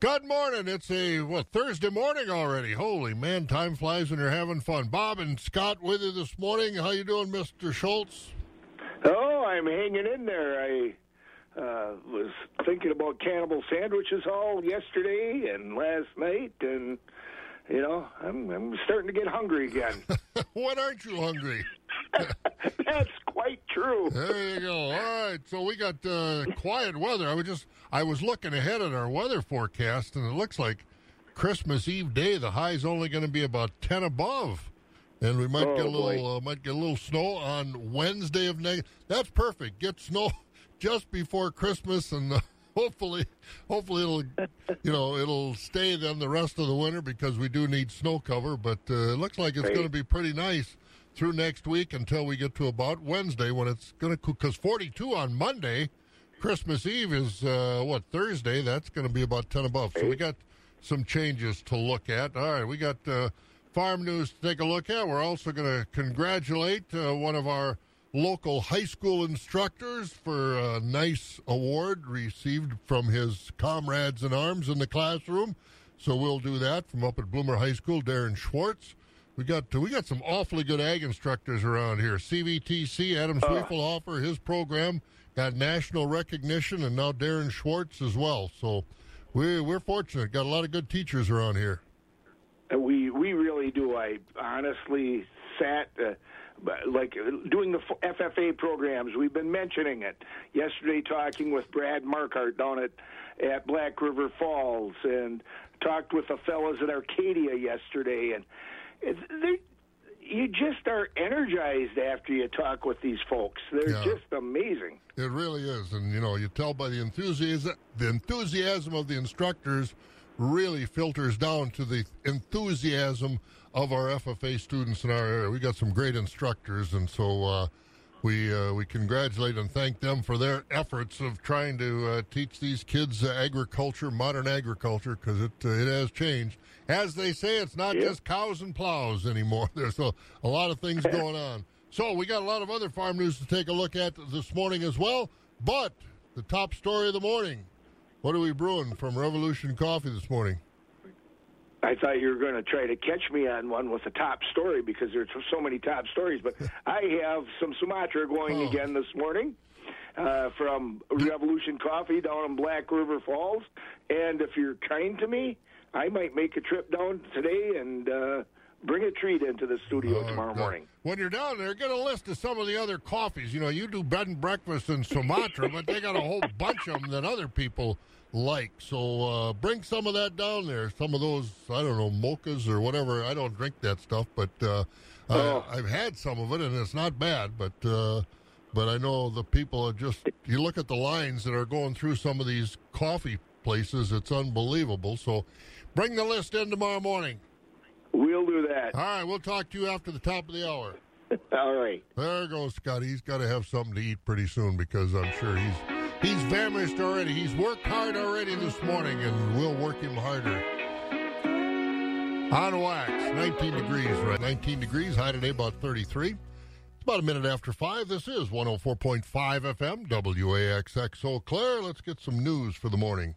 Good morning. It's a what Thursday morning already. Holy man, time flies when you're having fun. Bob and Scott with you this morning. How you doing, Mr. Schultz? Oh, I'm hanging in there. I uh, was thinking about cannibal sandwiches all yesterday and last night, and you know, I'm I'm starting to get hungry again. what aren't you hungry? That's quite true. There you go. All right, so we got uh, quiet weather. I was just I was looking ahead at our weather forecast, and it looks like Christmas Eve day the high is only going to be about ten above, and we might Oh, get a little uh, might get a little snow on Wednesday of next. That's perfect. Get snow just before Christmas, and uh, hopefully, hopefully it'll you know it'll stay then the rest of the winter because we do need snow cover. But uh, it looks like it's Right. going to be pretty nice through next week until we get to about Wednesday when it's going to because 42 on Monday. Christmas Eve is uh, what Thursday. That's going to be about 10 above. So we got some changes to look at. All right, we got uh, farm news to take a look at. We're also going to congratulate uh, one of our local high school instructors for a nice award received from his comrades in arms in the classroom. So we'll do that from up at Bloomer High School, Darren Schwartz. We got we got some awfully good ag instructors around here. CVTC Adam Swiefelhofer, his program got national recognition, and now Darren Schwartz as well. So we're we're fortunate. Got a lot of good teachers around here. We we really do. I honestly sat uh, like uh, doing the FFA programs. We've been mentioning it yesterday, talking with Brad Markart down at at Black River Falls, and talked with the fellas at Arcadia yesterday, and. You just are energized after you talk with these folks. They're Yeah. just amazing. It really is, and you know, you tell by the enthusiasm, the enthusiasm of the instructors really filters down to the enthusiasm of our FFA students in our area. We got some great instructors, and so uh, we uh, we congratulate and thank them for their efforts of trying to uh, teach these kids uh, agriculture, modern agriculture, because it uh, it has changed. As they say, it's not Yeah. just cows and plows anymore. There's a, a lot of things going on. So we got a lot of other farm news to take a look at this morning as well. But the top story of the morning. What are we brewing from Revolution Coffee this morning? I thought you were going to try to catch me on one with a top story because there's so many top stories. But I have some Sumatra going Oh. again this morning uh, from Revolution Coffee down in Black River Falls. And if you're kind to me, I might make a trip down today and uh, bring a treat into the studio Oh, tomorrow good. morning. When you're down there, get a list of some of the other coffees. You know, you do bed and breakfast in Sumatra, but they got a whole bunch of them that other people like. So uh, bring some of that down there. Some of those, I don't know, mochas or whatever. I don't drink that stuff, but uh, Oh. I, I've had some of it, and it's not bad. But uh, but I know the people are just. You look at the lines that are going through some of these coffee places. It's unbelievable. So bring the list in tomorrow morning. We'll do that. All right, we'll talk to you after the top of the hour. All right. There goes Scott. He's got to have something to eat pretty soon because I'm sure he's he's famished already. He's worked hard already this morning, and we'll work him harder. On wax, 19 degrees, right? 19 degrees. High today about 33. It's about a minute after five. This is 104.5 FM WAXX Eau Claire. Let's get some news for the morning.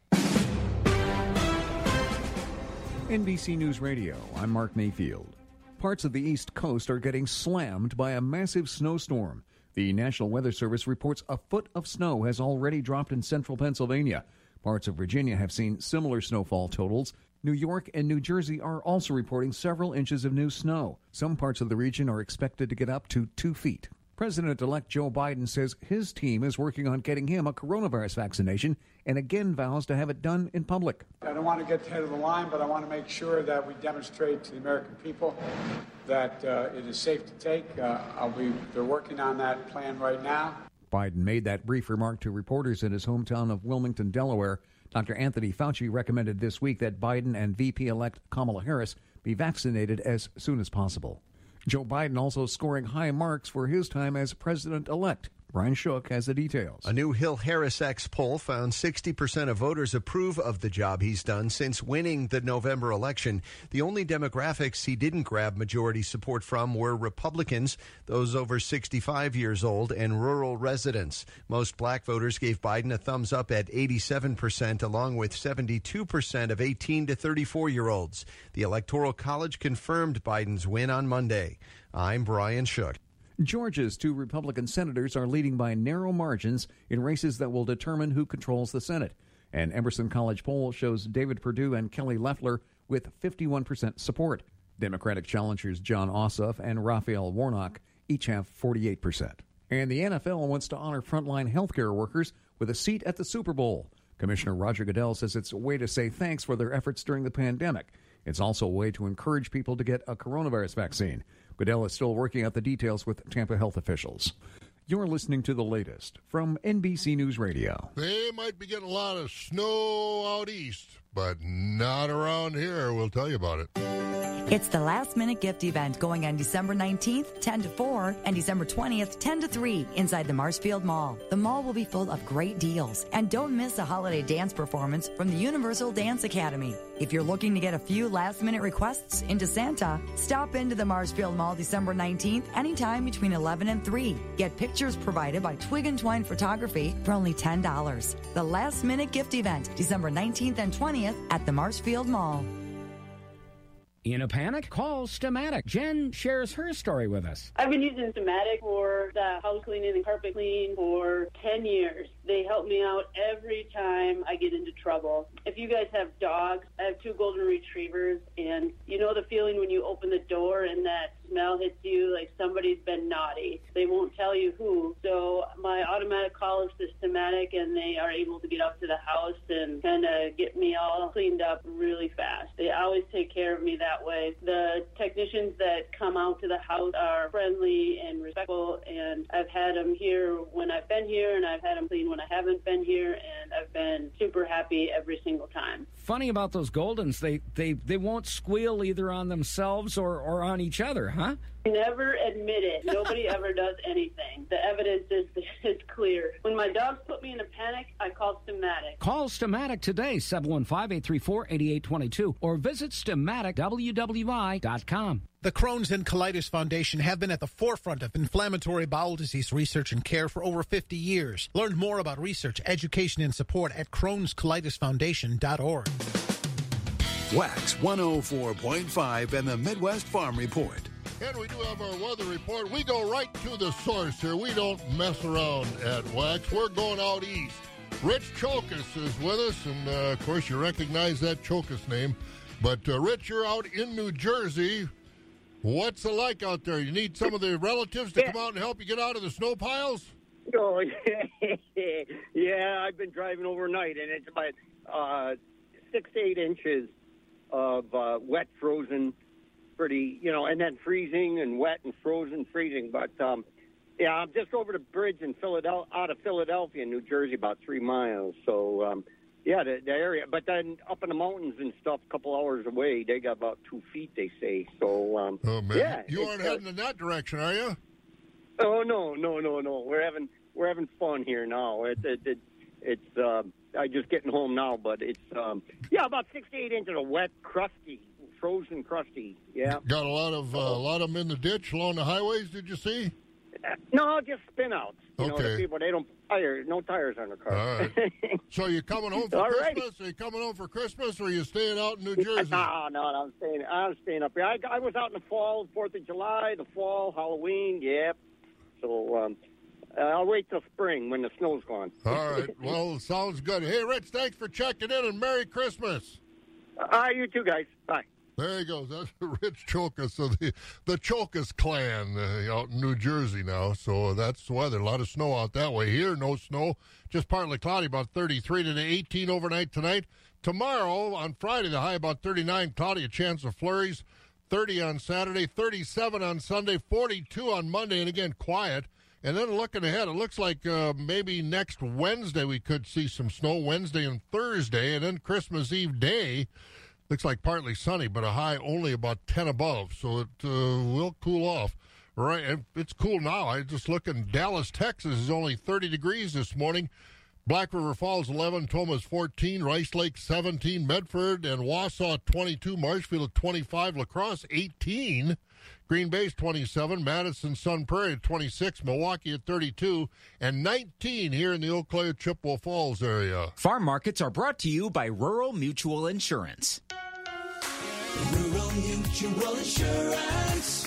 NBC News Radio, I'm Mark Mayfield. Parts of the East Coast are getting slammed by a massive snowstorm. The National Weather Service reports a foot of snow has already dropped in central Pennsylvania. Parts of Virginia have seen similar snowfall totals. New York and New Jersey are also reporting several inches of new snow. Some parts of the region are expected to get up to two feet. President elect Joe Biden says his team is working on getting him a coronavirus vaccination and again vows to have it done in public. I don't want to get ahead of the line, but I want to make sure that we demonstrate to the American people that uh, it is safe to take. Uh, be, they're working on that plan right now. Biden made that brief remark to reporters in his hometown of Wilmington, Delaware. Dr. Anthony Fauci recommended this week that Biden and VP elect Kamala Harris be vaccinated as soon as possible. Joe Biden also scoring high marks for his time as president elect. Brian Shook has the details. A new Hill Harris X poll found 60% of voters approve of the job he's done since winning the November election. The only demographics he didn't grab majority support from were Republicans, those over 65 years old, and rural residents. Most black voters gave Biden a thumbs up at 87%, along with 72% of 18 to 34 year olds. The Electoral College confirmed Biden's win on Monday. I'm Brian Shook. Georgia's two Republican senators are leading by narrow margins in races that will determine who controls the Senate. An Emerson College poll shows David Perdue and Kelly Loeffler with 51% support. Democratic challengers Jon Ossoff and Raphael Warnock each have 48%. And the NFL wants to honor frontline healthcare workers with a seat at the Super Bowl. Commissioner Roger Goodell says it's a way to say thanks for their efforts during the pandemic. It's also a way to encourage people to get a coronavirus vaccine. Goodell is still working out the details with Tampa health officials. You're listening to the latest from NBC News Radio. They might be getting a lot of snow out east, but not around here. We'll tell you about it. It's the last minute gift event going on December 19th, 10 to 4, and December 20th, 10 to 3, inside the Marshfield Mall. The mall will be full of great deals. And don't miss a holiday dance performance from the Universal Dance Academy. If you're looking to get a few last minute requests into Santa, stop into the Marshfield Mall December 19th, anytime between 11 and 3. Get pictures provided by Twig and Twine Photography for only $10. The last minute gift event, December 19th and 20th at the Marshfield Mall. In a panic? Call Stamatic. Jen shares her story with us. I've been using Stamatic for the house cleaning and carpet clean for 10 years. They help me out every time I get into trouble. If you guys have dogs, I have two golden retrievers, and you know the feeling when you open the door and that smell hits you like somebody's been naughty. They won't tell you who. So my automatic call is systematic, and they are able to get up to the house and kind of get me all cleaned up really fast. They always take care of me that way. The technicians that come out to the house are friendly and respectful, and I've had them here when I've been here, and I've had them clean when I haven't been here, and I've been super happy every single time. Funny about those Goldens, they, they, they won't squeal either on themselves or, or on each other, huh? Never admit it. Nobody ever does anything. The evidence is, is clear. When my dogs put me in a panic, I call Stamatic. Call Stamatic today, 715-834-8822, or visit StamaticWWI.com. The Crohn's and Colitis Foundation have been at the forefront of inflammatory bowel disease research and care for over 50 years. Learn more about research, education, and support at Crohn'sColitisFoundation.org. Wax 104.5 and the Midwest Farm Report. And we do have our weather report. We go right to the source here. We don't mess around at Wax. We're going out east. Rich Chokas is with us, and uh, of course, you recognize that Chokas name. But uh, Rich, you're out in New Jersey. What's it like out there? You need some of the relatives to come out and help you get out of the snow piles? Oh, yeah. yeah, I've been driving overnight, and it's about uh, six to eight inches of uh, wet, frozen, pretty, you know, and then freezing and wet and frozen, freezing. But um, yeah, I'm just over the bridge in Philadelphia, out of Philadelphia, New Jersey, about three miles. So um, yeah, the, the area. But then up in the mountains and stuff, a couple hours away, they got about two feet, they say. So um, oh man, yeah, you aren't uh, heading in that direction, are you? Oh no, no, no, no. We're having we're having fun here now. It, it, it it's uh, I just getting home now, but it's um, yeah, about 68 inches of wet, crusty, frozen, crusty. Yeah. Got a lot of uh, a lot of them in the ditch along the highways. Did you see? No, just spin outs. You know, Okay. the people they don't tire, no tires on the car. All right. So you coming home for All right. Christmas? Are you coming home for Christmas, or are you staying out in New Jersey? No, no, no, I'm staying. I'm staying up here. I, I was out in the fall, Fourth of July, the fall, Halloween. Yep. So um, uh, I'll wait till spring when the snow's gone. All right. Well, sounds good. Hey, Rich, thanks for checking in, and Merry Christmas. Right, you too, guys. Bye. There he goes. That's Rich Chokus of the the Chokus clan uh, out in New Jersey now. So that's the weather. A lot of snow out that way. Here, no snow. Just partly cloudy. About 33 to 18 overnight tonight. Tomorrow on Friday, the high about 39. Cloudy, a chance of flurries. 30 on Saturday, 37 on Sunday, 42 on Monday, and again quiet. And then looking ahead, it looks like uh, maybe next Wednesday we could see some snow. Wednesday and Thursday, and then Christmas Eve day. Looks like partly sunny, but a high only about 10 above, so it uh, will cool off. Right, it's cool now. I just look in Dallas, Texas is only 30 degrees this morning. Black River Falls 11, Thomas 14, Rice Lake 17, Medford and Wausau 22, Marshfield 25, La Crosse 18, Green Bay's 27, Madison Sun Prairie at 26, Milwaukee at 32, and 19 here in the Eau Claire Chippewa Falls area. Farm markets are brought to you by Rural Mutual Insurance. Rural Mutual Insurance,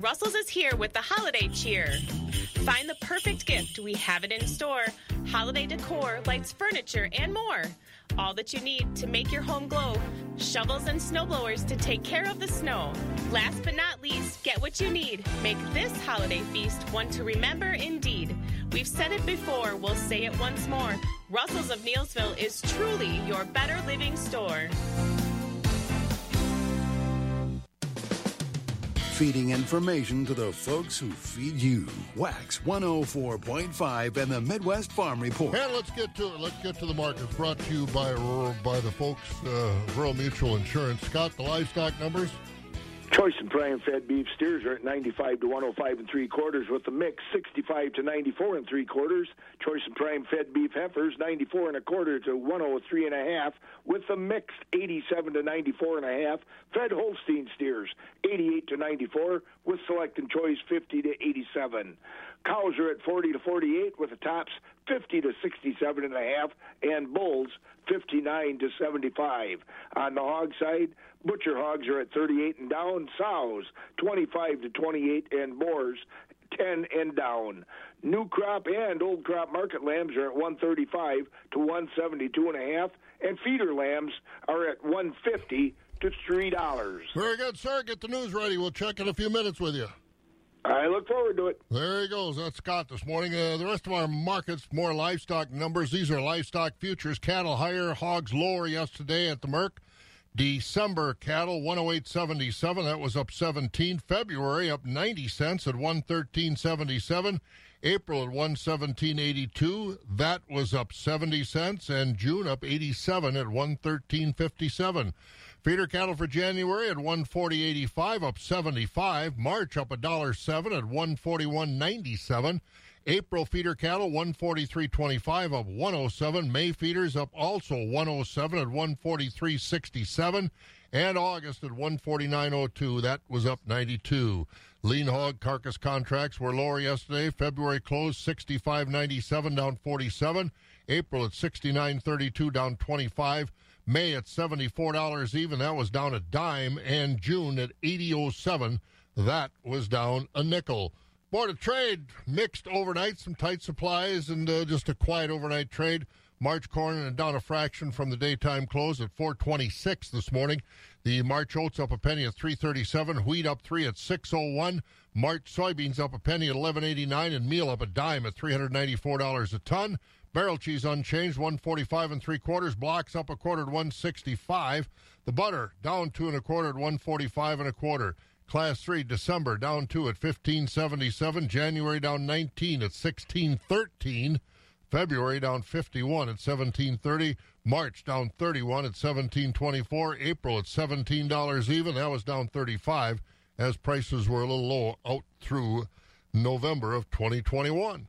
Russell's is here with the holiday cheer. Find the perfect gift. We have it in store. Holiday decor, lights, furniture, and more. All that you need to make your home glow. Shovels and snowblowers to take care of the snow. Last but not least, get what you need. Make this holiday feast one to remember indeed. We've said it before, we'll say it once more. Russell's of Neillsville is truly your better living store. Feeding information to the folks who feed you. Wax 104.5 and the Midwest Farm Report. And let's get to it. Let's get to the markets. Brought to you by by the folks uh, Rural Mutual Insurance. Scott, the livestock numbers. Choice and prime fed beef steers are at 95 to 105 and three quarters with the mix 65 to 94 and three quarters. Choice and prime fed beef heifers 94 and a quarter to 103 and a half with the mixed 87 to 94 and a half. Fed Holstein steers 88 to 94 with select and choice 50 to 87. Cows are at 40 to 48 with the tops 50 to 67 and a half and bulls 59 to 75. On the hog side, butcher hogs are at 38 and down, sows 25 to 28 and boars 10 and down. New crop and old crop market lambs are at 135 to 172 and a half and feeder lambs are at 150 to $3. Very good, sir. Get the news ready. We'll check in a few minutes with you. I look forward to it. There he goes. That's Scott this morning. Uh, the rest of our markets, more livestock numbers. These are livestock futures. Cattle higher, hogs lower yesterday at the Merc. December cattle 108.77. That was up 17. February up 90 cents at 113.77. April at 117.82. That was up 70 cents. And June up 87 at 113.57. Feeder cattle for January at 140.85, up 75. March up $1.07 at 141.97. April feeder cattle 143.25 up 107. May feeders up also 107 at 143.67. And August at 149.02. That was up 92. Lean hog carcass contracts were lower yesterday. February closed 65.97 down 47. April at 69.32 down 25. May at $74 even. That was down a dime. And June at 80.07. That was down a nickel. Board of Trade mixed overnight, some tight supplies, and uh, just a quiet overnight trade. March corn and down a fraction from the daytime close at 426 this morning. The March oats up a penny at 337, wheat up three at 601, March soybeans up a penny at 1189, and meal up a dime at $394 a ton. Barrel cheese unchanged, 145 and three quarters. Blocks up a quarter at 165. The butter down two and a quarter at 145 and a quarter. Class 3 December down 2 at 1577, January down 19 at 1613, February down 51 at 1730, March down 31 at 1724, April at $17 even, that was down 35 as prices were a little low out through November of 2021.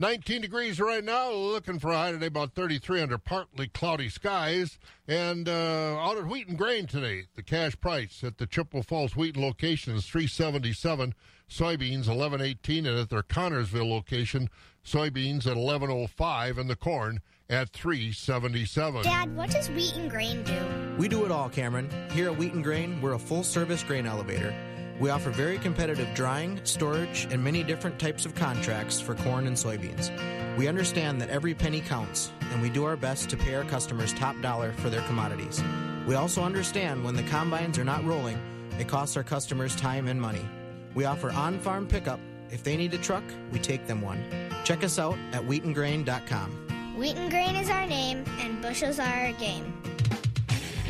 19 degrees right now, looking for a high today about 33 under partly cloudy skies. And uh, out at Wheaton Grain today, the cash price at the Chippewa Falls Wheaton location is 377, soybeans 1118, and at their Connorsville location, soybeans at 1105, and the corn at 377. Dad, what does Wheaton Grain do? We do it all, Cameron. Here at Wheaton Grain, we're a full service grain elevator. We offer very competitive drying, storage, and many different types of contracts for corn and soybeans. We understand that every penny counts, and we do our best to pay our customers top dollar for their commodities. We also understand when the combines are not rolling, it costs our customers time and money. We offer on farm pickup If they need a truck, we take them one. Check us out at wheatongrain.com. Wheaton Grain is our name, and bushels are our game.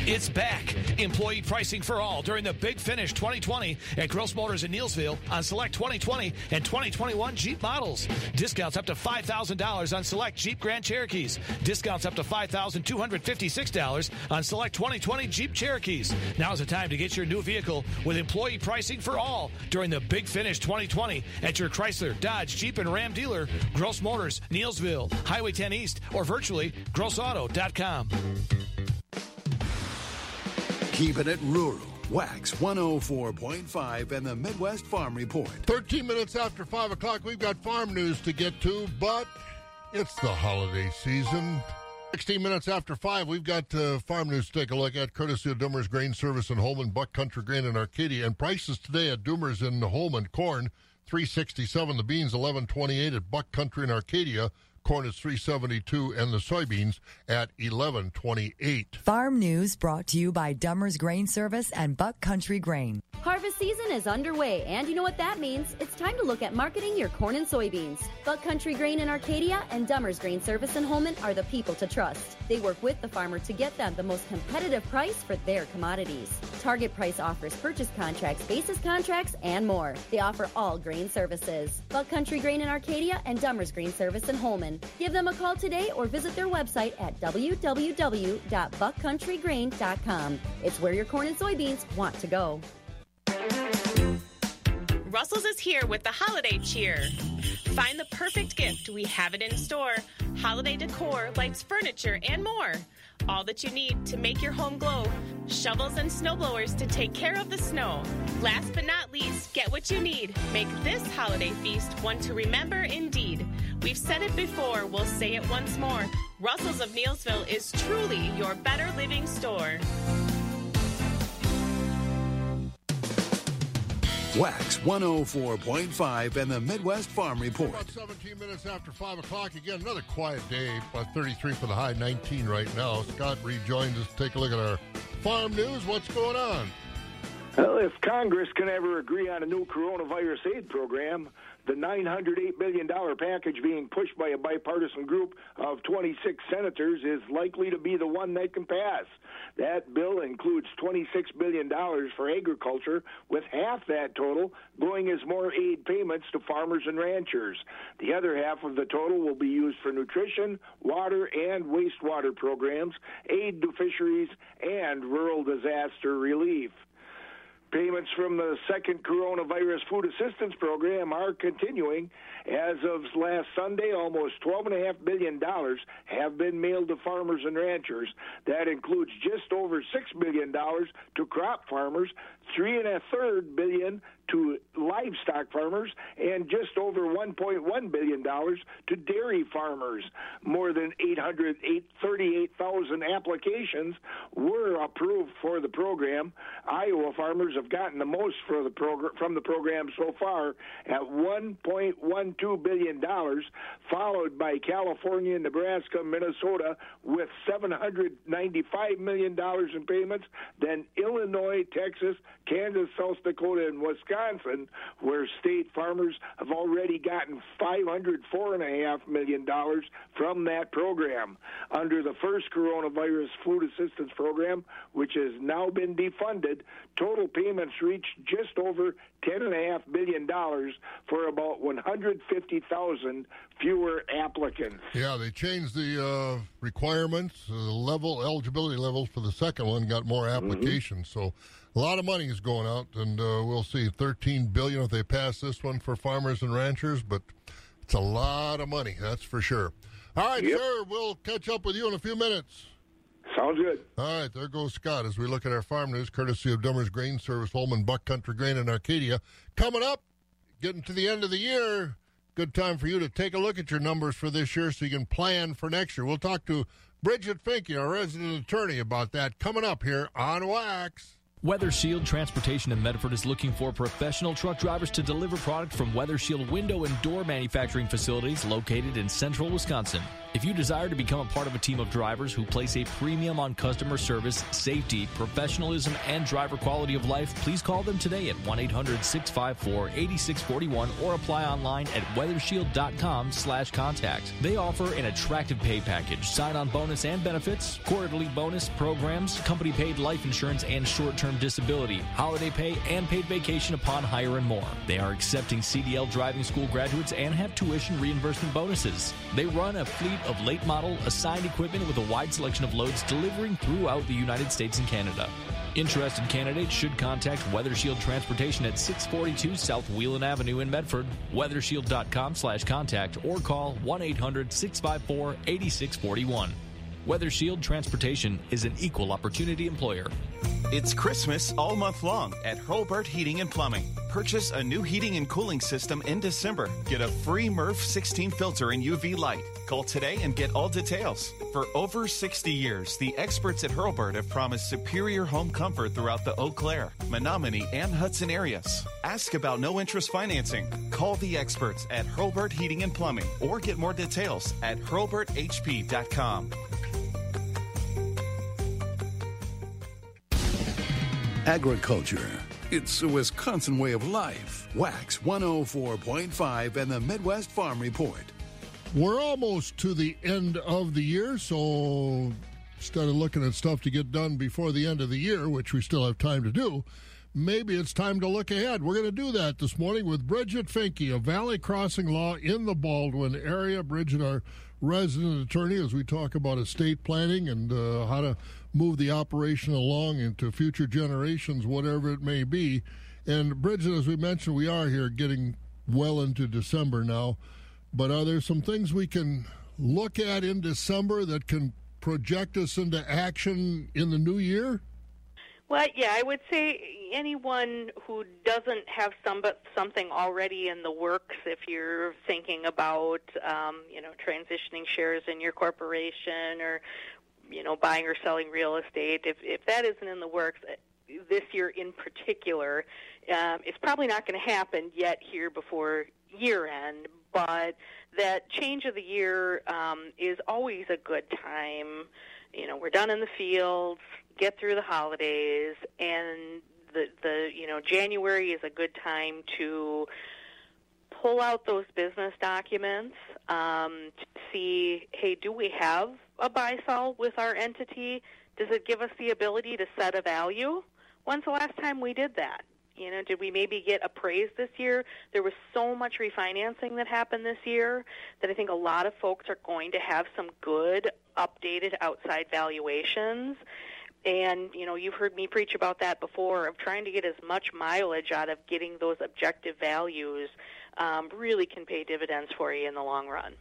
It's back. Employee pricing for all during the Big Finish 2020 at Gross Motors in Neillsville on select 2020 and 2021 Jeep models. Discounts up to $5,000 on select Jeep Grand Cherokees. Discounts up to $5,256 on select 2020 Jeep Cherokees. Now's the time to get your new vehicle with employee pricing for all during the Big Finish 2020 at your Chrysler, Dodge, Jeep, and Ram dealer, Gross Motors, Neillsville, Highway 10 East, or virtually grossauto.com. Keeping it rural. Wax 104.5 and the Midwest Farm Report. 13 minutes after 5 o'clock, we've got farm news to get to, but it's the holiday season. 16 minutes after 5, we've got uh, farm news to take a look at, courtesy of Doomer's Grain Service in Holmen, Buck Country Grain in Arcadia. And prices today at Doomer's in Holmen, corn 367, the beans 1128 at Buck Country in Arcadia. Corn is 372 and the soybeans at 1128. Farm news brought to you by Dummer's Grain Service and Buck Country Grain. Harvest season is underway, and you know what that means. It's time to look at marketing your corn and soybeans. Buck Country Grain in Arcadia and Dummer's Grain Service in Holmen are the people to trust. They work with the farmer to get them the most competitive price for their commodities. Target price offers purchase contracts, basis contracts, and more. They offer all grain services. Buck Country Grain in Arcadia and Dummer's Grain Service in Holmen. Give them a call today or visit their website at www.buckcountrygrain.com. It's where your corn and soybeans want to go. Russell's is here with the holiday cheer. Find the perfect gift. We have it in store. Holiday decor, lights, furniture, and more. All that you need to make your home glow. Shovels and snowblowers to take care of the snow. Last but not least, get what you need. Make this holiday feast one to remember indeed. We've said it before, we'll say it once more. Russell's of Neillsville is truly your better living store. Wax 104.5 and the Midwest Farm Report. About 17 minutes after 5 o'clock. Again, another quiet day. About 33 for the high, 19 right now. Scott rejoins us to take a look at our farm news. What's going on? Well, if Congress can ever agree on a new coronavirus aid program, the $908 billion package being pushed by a bipartisan group of 26 senators is likely to be the one that can pass. That bill includes $26 billion for agriculture, with half that total going as more aid payments to farmers and ranchers. The other half of the total will be used for nutrition, water, and wastewater programs, aid to fisheries, and rural disaster relief. Payments from the second coronavirus food assistance program are continuing. As of last Sunday, almost $12.5 billion have been mailed to farmers and ranchers. That includes just over $6 billion to crop farmers, three and a third billion to livestock farmers, and just over $1.1 billion to dairy farmers. More than 838,000 applications were approved for the program. Iowa farmers have gotten the most the progr- from the program so far at $1.12 billion, followed by California, Nebraska, Minnesota with $795 million in payments, then Illinois, Texas, Kansas, South Dakota, and Wisconsin, where state farmers have already gotten $504.5 million from that program. Under the first coronavirus food assistance program, which has now been defunded, total payments reached just over $10.5 billion for about 150,000 fewer applicants. Yeah, they changed the uh, requirements, uh, the level eligibility levels for the second one got more applications. So a lot of money is going out, and uh, we'll see 13 billion if they pass this one for farmers and ranchers. But it's a lot of money, that's for sure. All right, sir, we'll catch up with you in a few minutes. Sounds good. All right, there goes Scott as we look at our farm news, courtesy of Dummer's Grain Service, Holmen, Buck Country Grain, in Arcadia. Coming up, getting to the end of the year, good time for you to take a look at your numbers for this year so you can plan for next year. We'll talk to Bridget Finke, our resident attorney, about that coming up here on Wax. Weather Shield Transportation in Medford is looking for professional truck drivers to deliver product from Weather Shield window and door manufacturing facilities located in central Wisconsin. If you desire to become a part of a team of drivers who place a premium on customer service, safety, professionalism, and driver quality of life, please call them today at 1-800-654-8641 or apply online at weathershield.com slash contact. They offer an attractive pay package, sign-on bonus and benefits, quarterly bonus programs, company paid life insurance and short-term disability, holiday pay, and paid vacation upon hire and more. They are accepting CDL driving school graduates and have tuition reimbursement bonuses. They run a fleet of late model assigned equipment with a wide selection of loads delivering throughout the United States and Canada. Interested candidates should contact Weather Shield Transportation at 642 South Wheelan Avenue in Medford, weathershield.com slash contact, or call 1-800-654-8641. Weather Shield Transportation is an equal opportunity employer. It's Christmas all month long at Hurlburt Heating and Plumbing. Purchase a new heating and cooling system in December. Get a free MERV 16 filter and UV light. Call today and get all details. For over 60 years, the experts at Hurlburt have promised superior home comfort throughout the Eau Claire, Menomonie, and Hudson areas. Ask about no interest financing. Call the experts at Hurlburt Heating and Plumbing or get more details at hurlburthp.com. Agriculture. It's a Wisconsin way of life. Wax 104.5 and the Midwest Farm Report. We're almost to the end of the year, so instead of looking at stuff to get done before the end of the year, which we still have time to do, maybe it's time to look ahead. We're going to do that this morning with Bridget Finke of Valley Crossing Law in the Baldwin area. Bridget, our resident attorney, as we talk about estate planning and uh, how to move the operation along into future generations, whatever it may be. And Bridget, as we mentioned, we are here getting well into December now. But are there some things we can look at in December that can project us into action in the new year? Well, yeah, I would say anyone who doesn't have some something already in the works, if you're thinking about, um, you know, transitioning shares in your corporation or, you know, buying or selling real estate, if if that isn't in the works this year in particular, um, it's probably not going to happen yet here before year end. But that change of the year um, is always a good time. You know, we're done in the fields, get through the holidays, and the the you know January is a good time to pull out those business documents um, to see, hey, do we have a buy sell with our entity? Does it give us the ability to set a value? When's the last time we did that? You know, did we maybe get appraised this year? There was so much refinancing that happened this year that I think a lot of folks are going to have some good updated outside valuations. And, you know, you've heard me preach about that before of trying to get as much mileage out of getting those objective values um, really can pay dividends for you in the long run.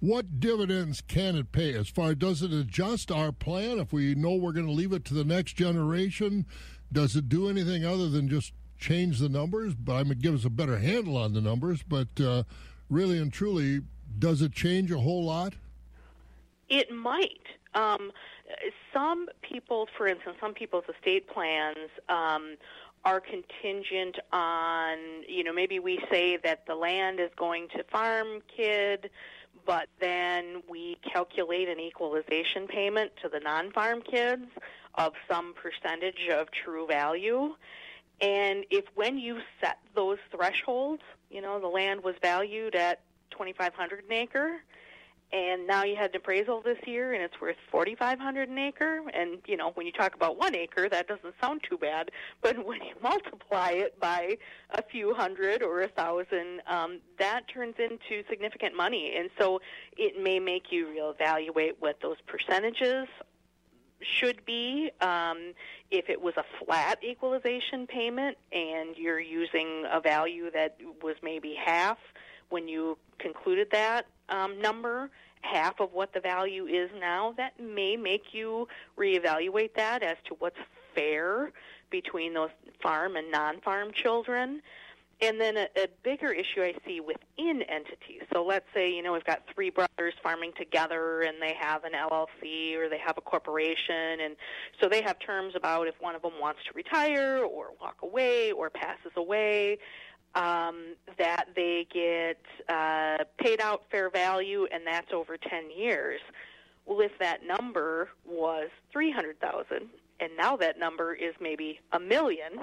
What dividends can it pay? As far does it adjust our plan if we know we're going to leave it to the next generation? Does it do anything other than just change the numbers? But I mean, give us a better handle on the numbers. But uh, really and truly, does it change a whole lot? It might. Um, some people, for instance, some people's estate plans um, are contingent on, you know, maybe we say that the land is going to farm kid, but then we calculate an equalization payment to the non farm kids of some percentage of true value. And if when you set those thresholds, you know, the land was valued at 2500 an acre, and now you had an appraisal this year and it's worth 4500 an acre. And you know when you talk about one acre that doesn't sound too bad. But when you multiply it by a few hundred or a thousand um, that turns into significant money. And so it may make you reevaluate what those percentages should be um, if it was a flat equalization payment and you're using a value that was maybe half when you concluded that um, number, half of what the value is now, that may make you reevaluate that as to what's fair between those farm and non farm children. And then a, a bigger issue I see within entities. So let's say, you know, we've got three brothers farming together and they have an LLC or they have a corporation. And so they have terms about if one of them wants to retire or walk away or passes away, um, that they get uh, paid out fair value and that's over 10 years. Well, if that number was 300,000 and now that number is maybe a million,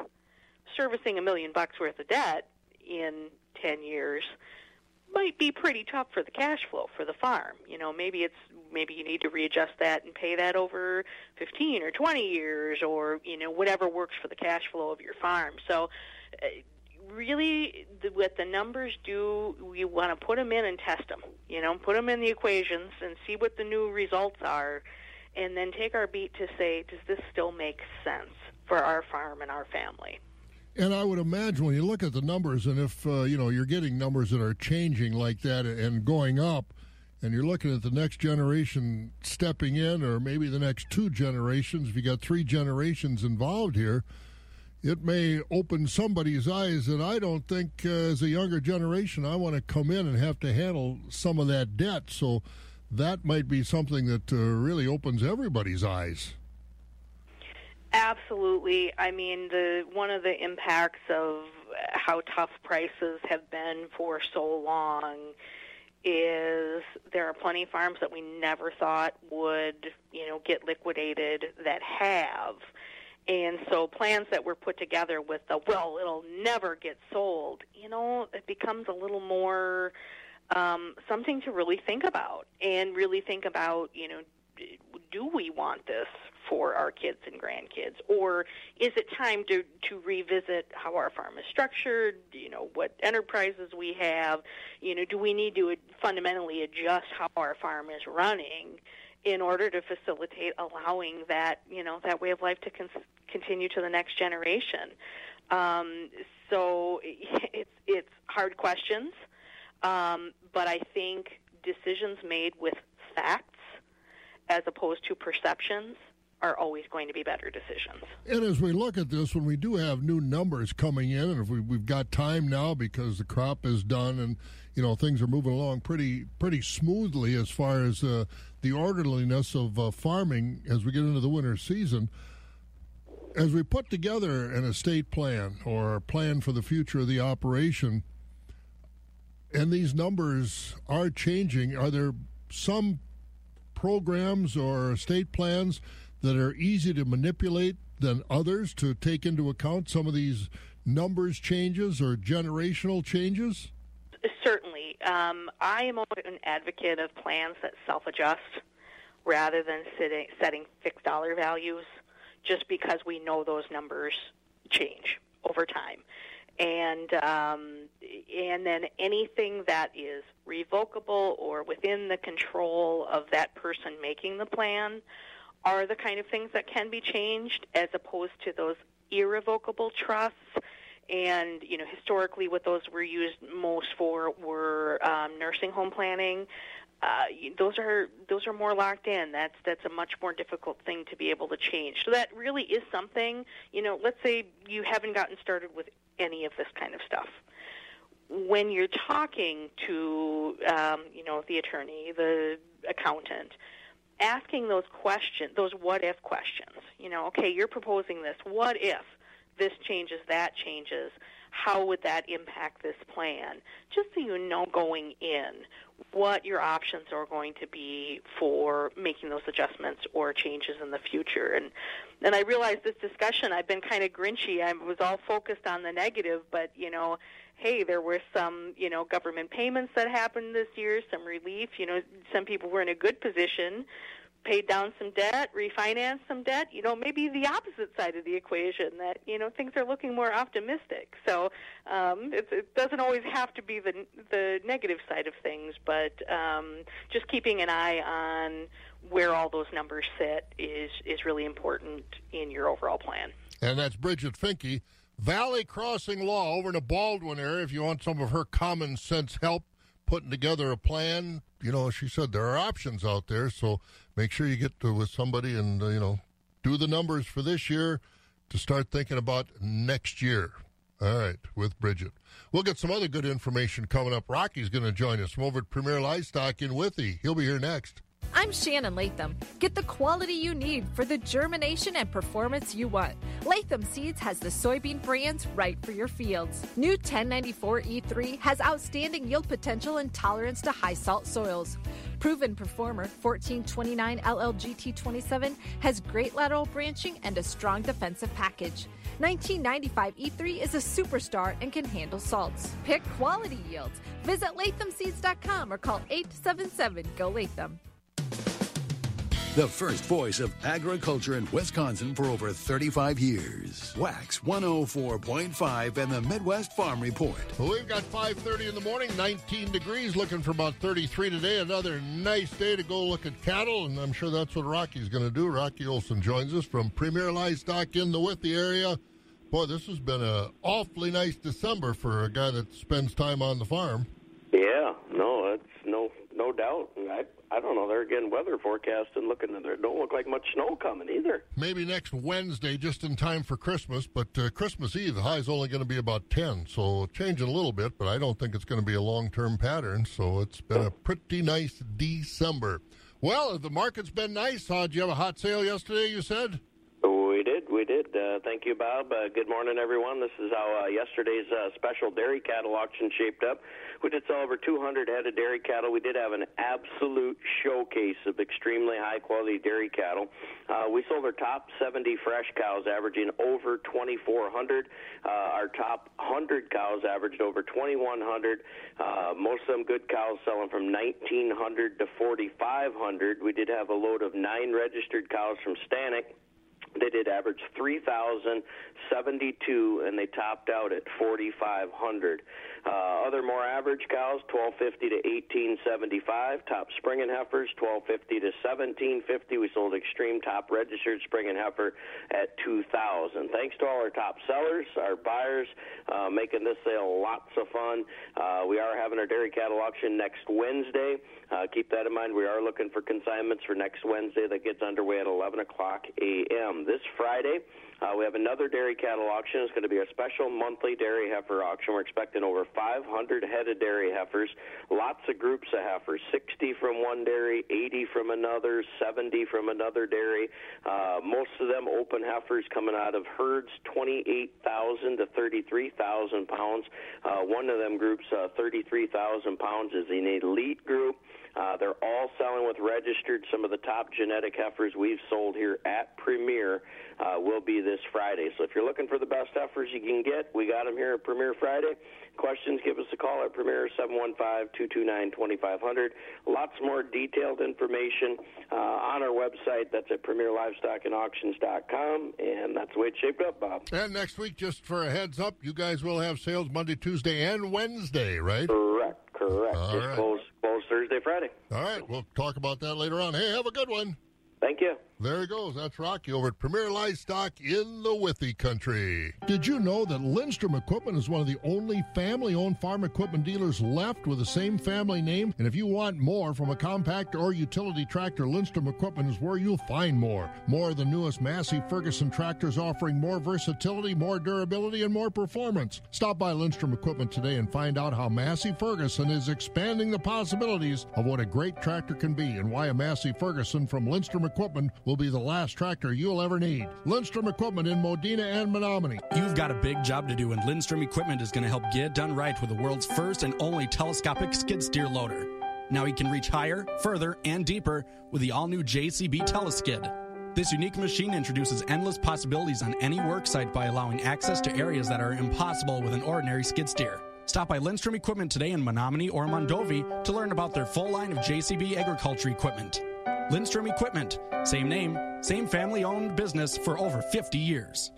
servicing a million bucks worth of debt in 10 years might be pretty tough for the cash flow for the farm. You know, maybe it's maybe you need to readjust that and pay that over 15 or 20 years or, you know, whatever works for the cash flow of your farm. So uh, really what the numbers do we want to put them in and test them you know put them in the equations and see what the new results are and then take our beat to say does this still make sense for our farm and our family? And I would imagine when you look at the numbers, and if uh, you know you're getting numbers that are changing like that and going up, and you're looking at the next generation stepping in, or maybe the next two generations, if you got three generations involved here, it may open somebody's eyes that I don't think, uh, as a younger generation, I want to come in and have to handle some of that debt. So that might be something that uh, really opens everybody's eyes. Absolutely. I mean, the one of the impacts of how tough prices have been for so long is there are plenty of farms that we never thought would, you know, get liquidated that have. And so plans that were put together with the well, it'll never get sold, you know, it becomes a little more um, something to really think about and really think about, you know, do we want this for our kids and grandkids? Or is it time to to revisit how our farm is structured you know what enterprises we have? You know do we need to fundamentally adjust how our farm is running in order to facilitate allowing that you know that way of life to con- continue to the next generation um, so it's it's hard questions um, but I think decisions made with facts as opposed to perceptions are always going to be better decisions. And as we look at this, when we do have new numbers coming in, and if we, we've got time now because the crop is done and you know things are moving along pretty pretty smoothly as far as uh, the orderliness of uh, farming as we get into the winter season. As we put together an estate plan or a plan for the future of the operation, and these numbers are changing, are there some programs or estate plans that are easy to manipulate than others to take into account some of these numbers changes or generational changes? Um, I am an advocate of plans that self adjust rather than sitting, setting fixed dollar values just because we know those numbers change over time. And um, and then anything that is revocable or within the control of that person making the plan are the kind of things that can be changed as opposed to those irrevocable trusts and you know historically what those were used most for were um, nursing home planning uh, those are those are more locked in that's that's a much more difficult thing to be able to change so that really is something you know let's say you haven't gotten started with any of this kind of stuff when you're talking to um, you know the attorney the accountant asking those questions, those what if questions. You know, okay, you're proposing this. What if this changes, that changes? How would that impact this plan? Just so you know going in what your options are going to be for making those adjustments or changes in the future. And and I realized this discussion I've been kind of grinchy. I was all focused on the negative, but you know, hey, there were some, you know, government payments that happened this year, some relief. You know, some people were in a good position, paid down some debt, refinanced some debt. You know, maybe the opposite side of the equation that you know things are looking more optimistic. So um, it, it doesn't always have to be the the negative side of things, but um, just keeping an eye on where all those numbers sit is is really important in your overall plan. And that's Bridget Finke. Valley Crossing Law over in the Baldwin area. If you want some of her common sense help putting together a plan, you know, she said there are options out there. So make sure you get to, with somebody and, uh, you know, do the numbers for this year to start thinking about next year. All right, with Bridget. We'll get some other good information coming up. Rocky's going to join us from over at Premier Livestock in Withee. He'll be here next. I'm Shannon Latham. Get the quality you need for the germination and performance you want. Latham Seeds has the soybean brands right for your fields. New 1094 E3 has outstanding yield potential and tolerance to high salt soils. Proven performer 1429 LLGT27 has great lateral branching and a strong defensive package. 1995 E3 is a superstar and can handle salts. Pick quality yields. Visit lathamseeds.com or call 877 GO Latham. The first voice of agriculture in Wisconsin for over 35 years. Wax 104.5 and the Midwest Farm Report. Well, we've got 5.30 in the morning, 19 degrees, looking for about 33 today. Another nice day to go look at cattle, and I'm sure that's what Rocky's going to do. Rocky Olson joins us from Premier Livestock in the Withee area. Boy, this has been an awfully nice December for a guy that spends time on the farm. Yeah, no, it's no no doubt. I I don't know. They're again weather forecast and looking at there don't look like much snow coming either. Maybe next Wednesday, just in time for Christmas, but uh, Christmas Eve, the high is only going to be about 10, so changing a little bit, but I don't think it's going to be a long term pattern, so it's been a pretty nice December. Well, the market's been nice. Uh, did you have a hot sale yesterday, you said? We did. Uh, thank you, Bob. Uh, good morning, everyone. This is how uh, yesterday's uh, special dairy cattle auction shaped up. We did sell over 200 head of dairy cattle. We did have an absolute showcase of extremely high quality dairy cattle. Uh, we sold our top 70 fresh cows, averaging over 2,400. Uh, our top 100 cows averaged over 2,100. Uh, most of them good cows selling from 1,900 to 4,500. We did have a load of nine registered cows from Stanek. They did average 3,072, and they topped out at 4,500. Uh, other more average cows, 1250 to 1875. Top spring and heifers, 1250 to 1750. We sold extreme top registered spring and heifer at 2000. Thanks to all our top sellers, our buyers, uh, making this sale lots of fun. Uh, we are having our dairy cattle auction next Wednesday. Uh, keep that in mind. We are looking for consignments for next Wednesday that gets underway at 11 o'clock a.m. This Friday, uh, we have another dairy cattle auction. It's going to be a special monthly dairy heifer auction. We're expecting over 500 head of dairy heifers, lots of groups of heifers 60 from one dairy, 80 from another, 70 from another dairy. Uh, most of them open heifers coming out of herds 28,000 to 33,000 pounds. Uh, one of them groups, uh, 33,000 pounds, is an elite group. Uh, they're all selling with registered. Some of the top genetic heifers we've sold here at Premier uh, will be this Friday. So if you're looking for the best heifers you can get, we got them here at Premier Friday. Questions, give us a call at Premier 715-229-2500. Lots more detailed information uh, on our website. That's at PremierLivestockAndAuctions.com, and that's the way it's shaped up, Bob. And next week, just for a heads up, you guys will have sales Monday, Tuesday, and Wednesday, right? Correct, correct. All Friday. All right, we'll talk about that later on. Hey, have a good one. Thank you. There he goes. That's Rocky over at Premier Livestock in the Withee country. Did you know that Lindstrom Equipment is one of the only family owned farm equipment dealers left with the same family name? And if you want more from a compact or utility tractor, Lindstrom Equipment is where you'll find more. More of the newest Massey Ferguson tractors offering more versatility, more durability, and more performance. Stop by Lindstrom Equipment today and find out how Massey Ferguson is expanding the possibilities of what a great tractor can be and why a Massey Ferguson from Lindstrom Equipment will be the last tractor you'll ever need. Lindstrom Equipment in Modena and Menomonie. You've got a big job to do, and Lindstrom Equipment is going to help get it done right with the world's first and only telescopic skid steer loader. Now he can reach higher, further, and deeper with the all new JCB Teleskid. This unique machine introduces endless possibilities on any work site by allowing access to areas that are impossible with an ordinary skid steer. Stop by Lindstrom Equipment today in Menomonie or Mondovi to learn about their full line of JCB agriculture equipment. Lindstrom Equipment, same name, same family owned business for over 50 years.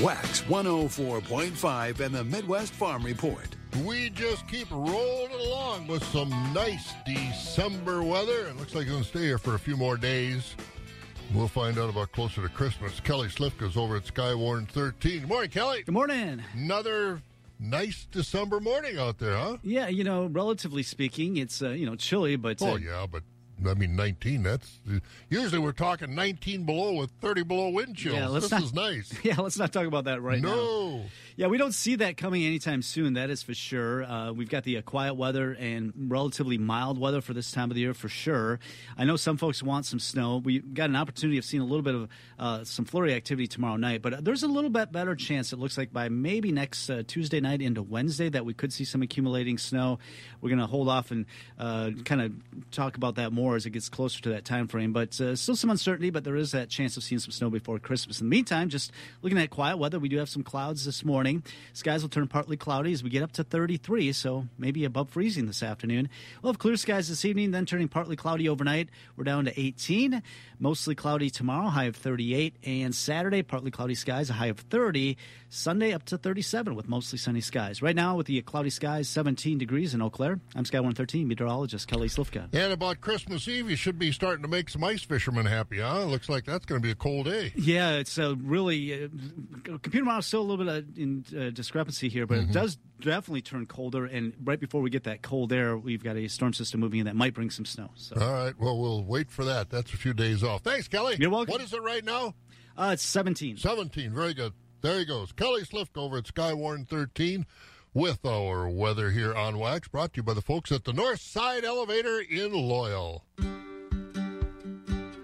Wax 104.5 and the Midwest Farm Report. We just keep rolling along with some nice December weather. It looks like it's going to stay here for a few more days. We'll find out about closer to Christmas. Kelly Slifka's over at Skywarn 13. Good morning, Kelly. Good morning. Another nice December morning out there, huh? Yeah, you know, relatively speaking, it's uh, you know chilly, but uh, Oh, yeah, but I mean, 19. That's usually we're talking 19 below with 30 below wind chills. Yeah, let's this not- is nice. Yeah, let's not talk about that right now. No. Yeah, we don't see that coming anytime soon. That is for sure. Uh, we've got the uh, quiet weather and relatively mild weather for this time of the year for sure. I know some folks want some snow. We got an opportunity of seeing a little bit of uh, some flurry activity tomorrow night, but there's a little bit better chance. It looks like by maybe next uh, Tuesday night into Wednesday that we could see some accumulating snow. We're going to hold off and uh, kind of talk about that more as it gets closer to that time frame. But uh, still some uncertainty. But there is that chance of seeing some snow before Christmas. In the meantime, just looking at quiet weather, we do have some clouds this morning. Skies will turn partly cloudy as we get up to 33, so maybe above freezing this afternoon. We'll have clear skies this evening, then turning partly cloudy overnight. We're down to 18. Mostly cloudy tomorrow, high of 38. And Saturday, partly cloudy skies, a high of 30. Sunday up to 37 with mostly sunny skies. Right now, with the cloudy skies, 17 degrees in Eau Claire. I'm Sky 113 meteorologist Kelly Slifka. And about Christmas Eve, you should be starting to make some ice fishermen happy, huh? Looks like that's going to be a cold day. Yeah, it's a really uh, computer model still a little bit uh, in uh, discrepancy here, but Mm-hmm. it does definitely turn colder. And right before we get that cold air, we've got a storm system moving in that might bring some snow. So All right. Well, we'll wait for that. That's a few days off. Thanks, Kelly. You're welcome. What is it right now? uh, it's 17. 17. Very good. There he goes. Kelly Slift over at Skywarn 13 with our weather here on Wax, brought to you by the folks at the North Side Elevator in Loyal.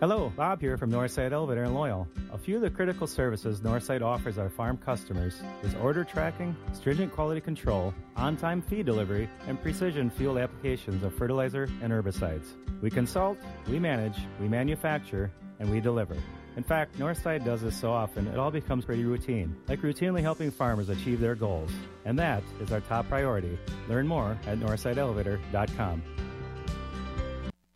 Hello, Bob here from Northside Elevator in Loyal. A few of the critical services Northside offers our farm customers is order tracking, stringent quality control, on-time feed delivery, and precision field applications of fertilizer and herbicides. We consult, we manage, we manufacture, and we deliver. In fact, Northside does this so often it all becomes pretty routine, like routinely helping farmers achieve their goals. And that is our top priority. Learn more at northsideelevator.com.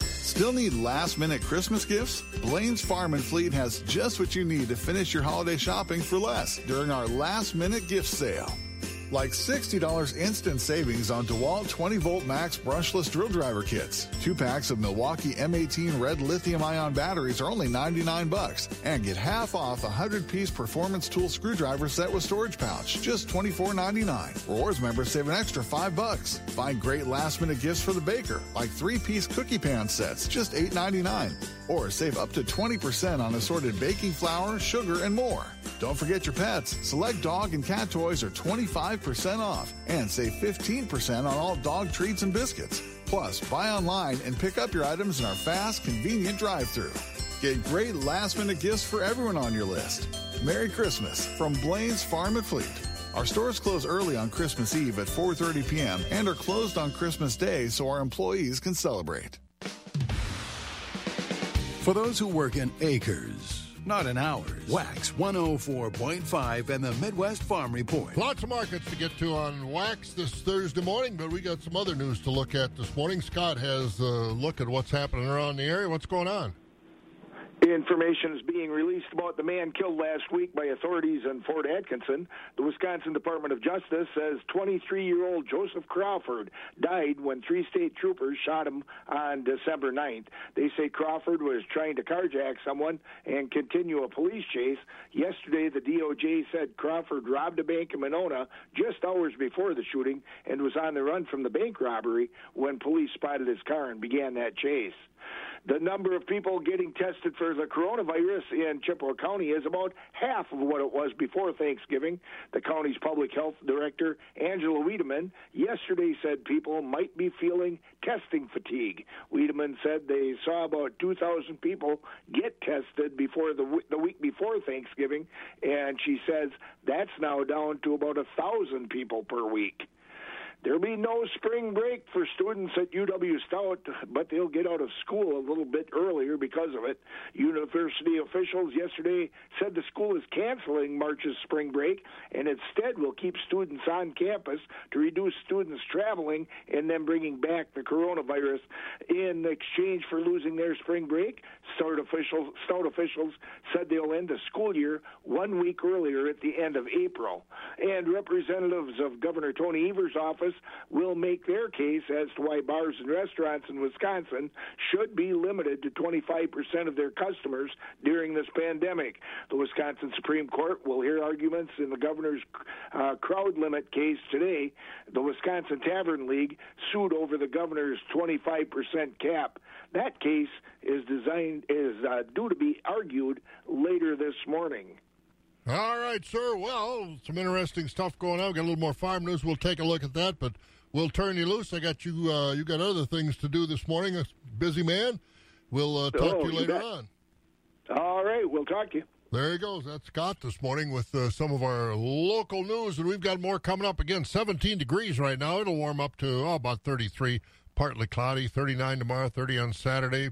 Still need last minute Christmas gifts? Blaine's Farm and Fleet has just what you need to finish your holiday shopping for less during our last minute gift sale. Like $60 instant savings on DeWalt 20 volt max brushless drill driver kits. Two packs of Milwaukee M18 red lithium ion batteries are only 99 bucks. And get half off a 100 piece performance tool screwdriver set with storage pouch, just $24.99. Rewards members save an extra 5 bucks. Find great last minute gifts for the baker, like three piece cookie pan sets, just $8.99. Or save up to 20% on assorted baking flour, sugar, and more. Don't forget your pets. Select dog and cat toys are 25% off and save 15% on all dog treats and biscuits. Plus, buy online and pick up your items in our fast, convenient drive through. Get great last minute gifts for everyone on your list. Merry Christmas from Blaine's Farm and Fleet. Our stores close early on Christmas Eve at 4:30 p.m. and are closed on Christmas Day so our employees can celebrate. For those who work in acres, not in hours, Wax 104.5 and the Midwest Farm Report. Lots of markets to get to on Wax this Thursday morning, but we got some other news to look at this morning. Scott has a look at what's happening around the area. What's going on? Information is being released about the man killed last week by authorities in Fort Atkinson. The Wisconsin Department of Justice says 23 year old Joseph Crawford died when three state troopers shot him on December 9th. They say Crawford was trying to carjack someone and continue a police chase. Yesterday, the DOJ said Crawford robbed a bank in Monona just hours before the shooting and was on the run from the bank robbery when police spotted his car and began that chase. The number of people getting tested for the coronavirus in Chippewa County is about half of what it was before Thanksgiving. The county's public health director, Angela Wiedemann, yesterday said people might be feeling testing fatigue. Wiedemann said they saw about 2,000 people get tested before the, the week before Thanksgiving, and she says that's now down to about a 1,000 people per week. There'll be no spring break for students at UW Stout, but they'll get out of school a little bit earlier because of it. University officials yesterday said the school is canceling March's spring break and instead will keep students on campus to reduce students traveling and then bringing back the coronavirus in exchange for losing their spring break. Stout officials, Stout officials said they'll end the school year one week earlier at the end of April. And representatives of Governor Tony Evers' office will make their case as to why bars and restaurants in Wisconsin should be limited to 25% of their customers during this pandemic. The Wisconsin Supreme Court will hear arguments in the governor's uh, crowd limit case today. The Wisconsin Tavern League sued over the governor's 25% cap. That case is designed is uh, due to be argued later this morning. All right, sir. Well, some interesting stuff going on. We got a little more farm news. We'll take a look at that, but we'll turn you loose. I got you. Uh, you got other things to do this morning. A busy man. We'll uh, talk Oh, to you you later bet. on. All right, we'll talk to you. There he goes. That's Scott this morning with uh, some of our local news, and we've got more coming up. Again, 17 degrees right now. It'll warm up to oh, about 33, partly cloudy, 39 tomorrow, 30 on Saturday,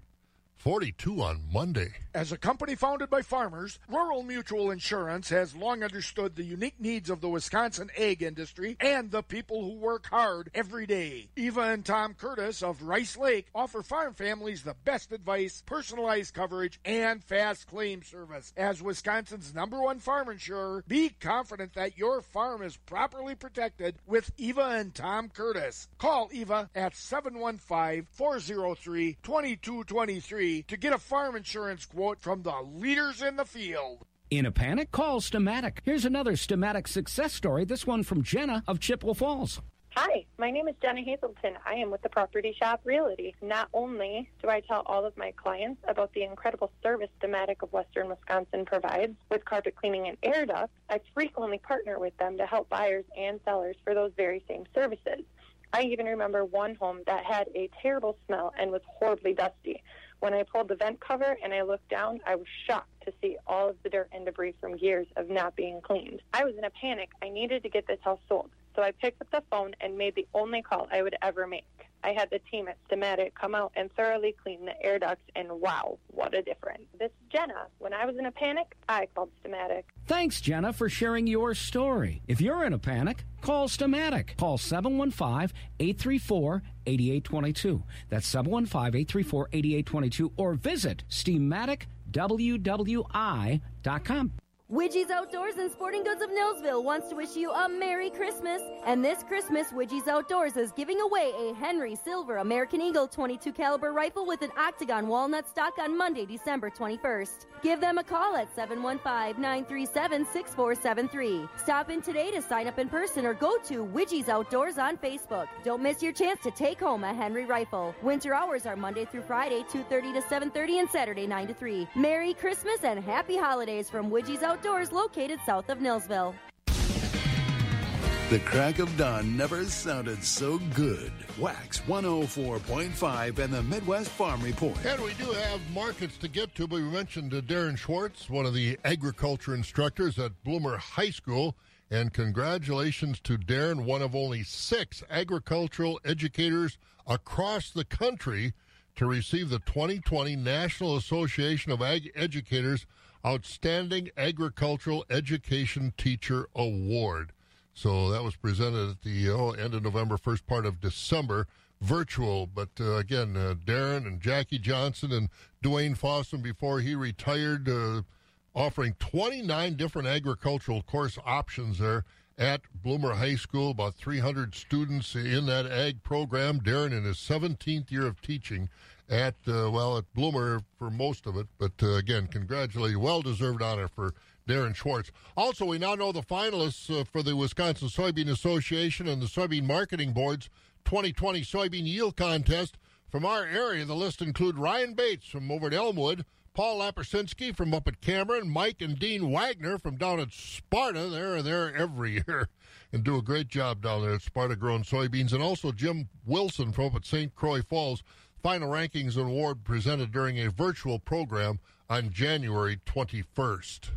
42 on Monday. As a company founded by farmers, Rural Mutual Insurance has long understood the unique needs of the Wisconsin egg industry and the people who work hard every day. Eva and Tom Curtis of Rice Lake offer farm families the best advice, personalized coverage, and fast claim service. As Wisconsin's number one farm insurer, be confident that your farm is properly protected with Eva and Tom Curtis. Call Eva at 715 403 2223 to get a farm insurance quote from the leaders in the field. In a panic, call Stematic. Here's another Stematic success story, this one from Jenna of Chippewa Falls. Hi, my name is Jenna Hazelton. I am with the Property Shop Realty. Not only do I tell all of my clients about the incredible service Stematic of Western Wisconsin provides with carpet cleaning and air ducts, I frequently partner with them to help buyers and sellers for those very same services. I even remember one home that had a terrible smell and was horribly dusty. When I pulled the vent cover and I looked down, I was shocked to see all of the dirt and debris from years of not being cleaned. I was in a panic. I needed to get this house sold. So I picked up the phone and made the only call I would ever make. I had the team at Stematic come out and thoroughly clean the air ducts, and wow, what a difference. This is Jenna. When I was in a panic, I called Stematic. Thanks, Jenna, for sharing your story. If you're in a panic, call Stematic. Call 715 834 8822. That's 715 834 8822 or visit StematicWWI.com. Widgie's Outdoors and Sporting Goods of Neillsville wants to wish you a Merry Christmas. And this Christmas, Widgie's Outdoors is giving away a Henry Silver American Eagle 22 caliber rifle with an octagon walnut stock on Monday, December 21st. Give them a call at 715-937-6473. Stop in today to sign up in person or go to Widgie's Outdoors on Facebook. Don't miss your chance to take home a Henry rifle. Winter hours are Monday through Friday, 2:30 to 7:30 and Saturday 9 to 3. Merry Christmas and happy holidays from Widgie's Outdoors located south of Neillsville. The crack of dawn never sounded so good. Wax 104.5 and the Midwest Farm Report. And we do have markets to get to, but we mentioned uh, Darren Schwartz, one of the agriculture instructors at Bloomer High School. And congratulations to Darren, one of only six agricultural educators across the country to receive the 2020 National Association of Ag Educators Outstanding Agricultural Education Teacher Award. So that was presented at the oh, end of November, first part of December, virtual. But uh, again, uh, Darren and Jackie Johnson and Dwayne Fossum before he retired, uh, offering 29 different agricultural course options there at Bloomer High School. About 300 students in that ag program. Darren in his 17th year of teaching at uh, well at Bloomer for most of it. But uh, again, congratulate, well deserved honor for Darren Schwartz. Also, we now know the finalists uh, for the Wisconsin Soybean Association and the Soybean Marketing Board's 2020 soybean yield contest. From our area, the list include Ryan Bates from over at Elmwood, Paul Lapersinski from up at Cameron, Mike and Dean Wagner from down at Sparta. They're there every year and do a great job down there at Sparta growing soybeans, and also Jim Wilson from up at St. Croix Falls. Final rankings and award presented during a virtual program on January 21st.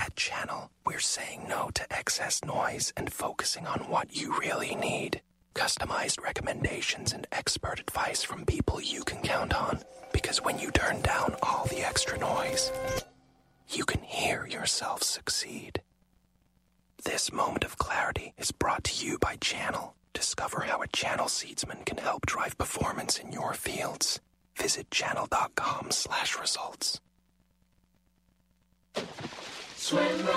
At Channel, we're saying no to excess noise and focusing on what you really need. Customized recommendations and expert advice from people you can count on. Because when you turn down all the extra noise, you can hear yourself succeed. This moment of clarity is brought to you by Channel. Discover how a Channel seedsman can help drive performance in your fields. Visit channel.com slash results. Swim.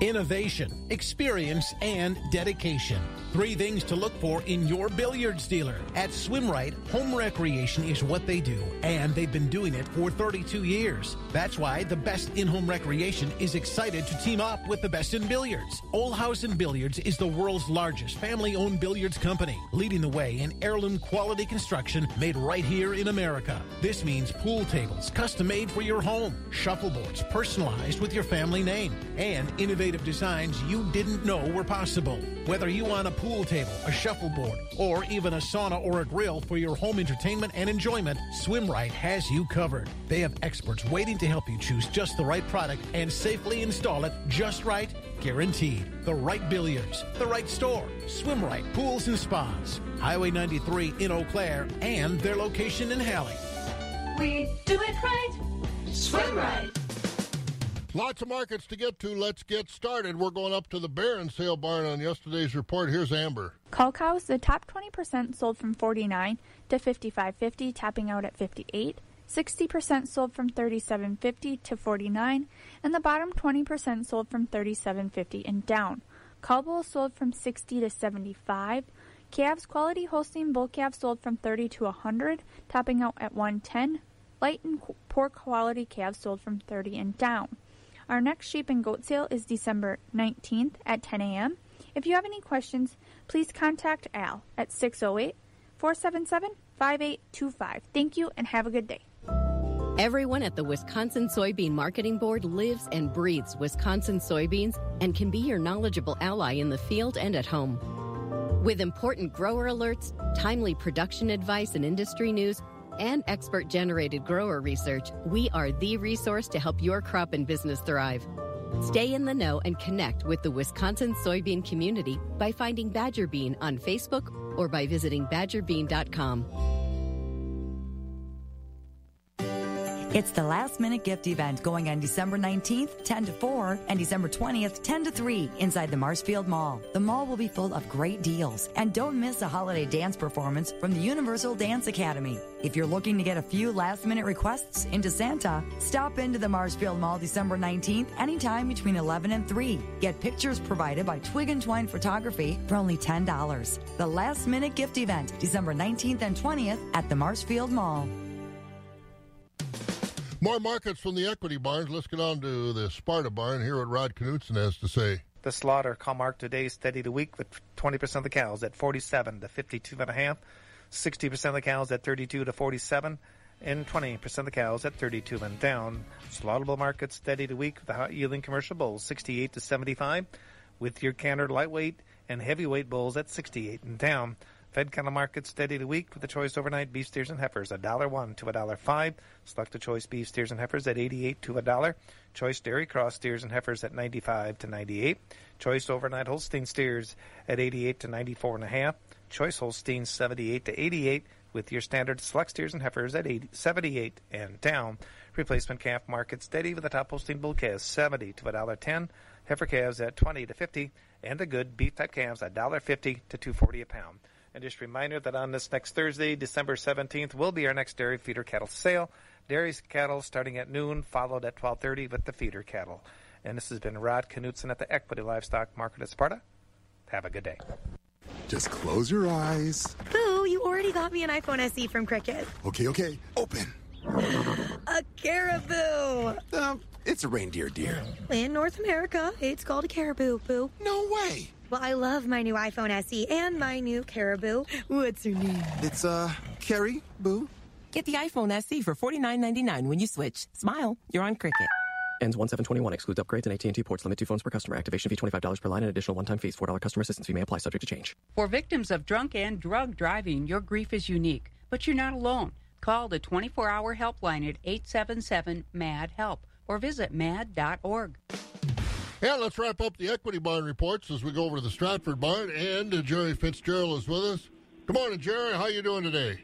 Innovation, experience, and dedication. Three things to look for in your billiards dealer. At Swimrite, home recreation is what they do, and they've been doing it for 32 years. That's why the best in home recreation is excited to team up with the best in billiards. Olhausen Billiards is the world's largest family owned billiards company, leading the way in heirloom quality construction made right here in America. This means pool tables custom made for your home, shuffleboards personalized with your family name, and innovative designs you didn't know were possible. Whether you want a pool table, a shuffleboard, or even a sauna or a grill for your home entertainment and enjoyment, SwimRite has you covered. They have experts waiting to help you choose just the right product and safely install it just right, guaranteed. The right billiards, the right store, SwimRite Pools and Spas, Highway 93 in Eau Claire, and their location in Halley. We do it right. Swim right. Lots of markets to get to. Let's get started. We're going up to the Barron Sale Barn on yesterday's report. Here's Amber. Cull cows, the top 20% sold from 49 to 55.50, tapping out at 58. 60% sold from 37.50 to 49, and the bottom 20% sold from 37.50 and down. Cull bulls sold from 60 to 75. Calves quality Holstein bull calves sold from 30 to 100, topping out at 110. Light and poor quality calves sold from 30 and down. Our next sheep and goat sale is December 19th at 10 a.m. If you have any questions, please contact Al at 608 477 5825. Thank you and have a good day. Everyone at the Wisconsin Soybean Marketing Board lives and breathes Wisconsin soybeans and can be your knowledgeable ally in the field and at home. With important grower alerts, timely production advice and industry news, and expert generated grower research, we are the resource to help your crop and business thrive. Stay in the know and connect with the Wisconsin soybean community by finding Badger Bean on Facebook or by visiting badgerbean.com. It's the last minute gift event going on December 19th, 10 to 4, and December 20th, 10 to 3, inside the Marshfield Mall. The mall will be full of great deals, and don't miss a holiday dance performance from the Universal Dance Academy. If you're looking to get a few last minute requests into Santa, stop into the Marshfield Mall December 19th, anytime between 11 and 3. Get pictures provided by Twig and Twine Photography for only $10. The last minute gift event, December 19th and 20th at the Marshfield Mall. More markets from the equity barns. Let's get on to the Sparta barn. Hear what Rod Knutson has to say. The slaughter call mark today steady to week with 20% of the cows at 47 to 52 and a half, 60% of the cows at 32 to 47, and 20% of the cows at 32 and down. Slaughtable market steady to week with the hot yielding commercial bulls 68 to 75, with your cannered lightweight and heavyweight bulls at 68 and down. Fed cattle market steady to week with the choice overnight beef steers and heifers a dollar one to a dollar five. Select the choice beef steers and heifers at 88 to a dollar. Choice dairy cross steers and heifers at 95 to 98. Choice overnight Holstein steers at 88 to 94 and a. Choice Holstein 78 to 88 with your standard select steers and heifers at 80, 78 and down. Replacement calf market steady with the top Holstein bull calves 70 to a dollar 10. Heifer calves at 20 to 50 and the good beef type calves at $1.50 to 240 a pound. And just a reminder that on this next Thursday, December 17th, will be our next dairy feeder cattle sale. Dairy cattle starting at noon, followed at 12:30 with the feeder cattle. And this has been Rod Knutson at the Equity Livestock Market at Sparta. Have a good day. Just close your eyes. Boo, you already got me an iPhone SE from Cricket. Okay, okay. Open. A caribou. Um, it's a reindeer deer. In North America, it's called a caribou, Boo. No way. Well, I love my new iPhone SE and my new caribou. What's her name? It's, uh, Carrie, Boo. Get the iPhone SE for $49.99 when you switch. Smile. You're on Cricket. Ends 1721. Excludes upgrades and AT&T ports. Limit two phones per customer. Activation fee $25 per line and additional one-time fees. $4 customer assistance fee may apply. Subject to change. For victims of drunk and drug driving, your grief is unique, but you're not alone. Call the 24-hour helpline at 877-MAD-HELP or visit mad.org. Yeah, let's wrap up the equity barn reports as we go over to the Stratford barn. And uh, Jerry Fitzgerald is with us. Good morning, Jerry. How you doing today?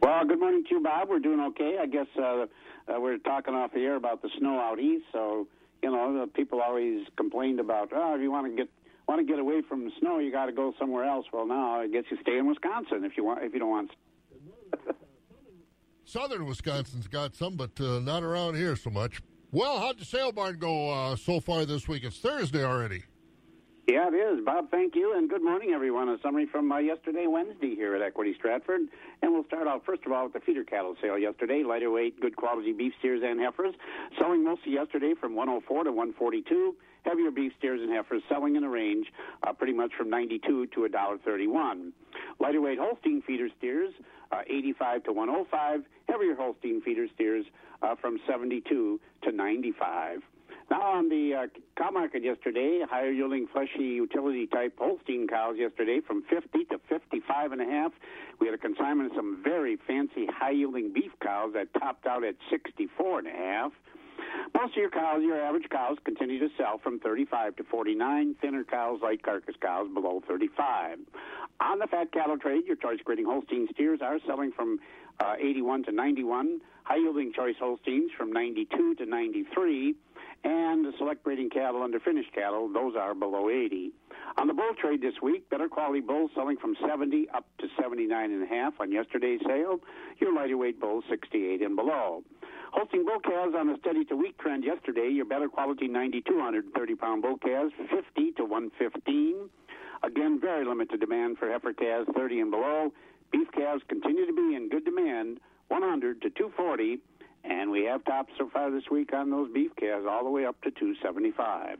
Well, good morning to you, Bob. We're doing okay. I guess uh, uh, we're talking off the air about the snow out east. So you know, the people always complained about, oh, if you want to get want to get away from the snow, you got to go somewhere else. Well, now I guess you stay in Wisconsin if you want. If you don't want. Southern Wisconsin's got some, but uh, not around here so much. Well, how'd the sale barn go uh, so far this week? It's Thursday already. Yeah, it is. Bob, thank you, and good morning, everyone. A summary from uh, yesterday, Wednesday, here at Equity Stratford. And we'll start off, first of all, with the feeder cattle sale yesterday. Lighter weight, good quality beef steers and heifers. Selling mostly yesterday from 104 to 142. Heavier beef steers and heifers selling in a range uh, pretty much from 92 to $1.31. Lighter weight Holstein feeder steers, uh, 85 to 105. Heavier Holstein feeder steers uh, from 72 to 95. Now on the uh, cow market yesterday, higher yielding fleshy utility type Holstein cows yesterday from 50 to 55 and a half. We had a consignment of some very fancy high yielding beef cows that topped out at 64 and a half. Most of your cows, your average cows, continue to sell from 35 to 49. Thinner cows, light carcass cows, below 35. On the fat cattle trade, your choice grading Holstein steers are selling from uh, 81 to 91. High yielding choice Holsteins from 92 to 93 and the select breeding cattle under finished cattle, those are below 80. On the bull trade this week, better quality bulls selling from 70 up to 79 and a half on yesterday's sale. Your lighter weight bulls 68 and below. Holstein bull calves on a steady to weak trend yesterday. Your better quality 90 to 130 pound bull calves 50 to 115. Again, very limited demand for heifer calves 30 and below. Beef calves continue to be in good demand 100 to 240 and we have tops so far this week on those beef calves all the way up to 275.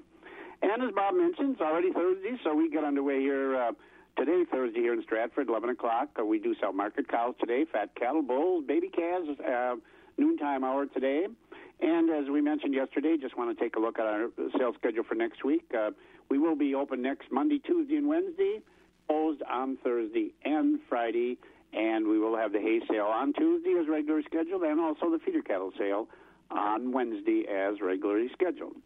And as Bob mentioned, it's already Thursday, so we get underway here uh, today, Thursday, here in Stratford, 11 o'clock. Uh, we do sell market cows today, fat cattle, bulls, baby calves, uh, noontime hour today. And as we mentioned yesterday, just want to take a look at our sales schedule for next week. Uh, we will be open next Monday, Tuesday, and Wednesday, closed on Thursday and Friday and we will have the hay sale on Tuesday as regularly scheduled, and also the feeder cattle sale on Wednesday as regularly scheduled.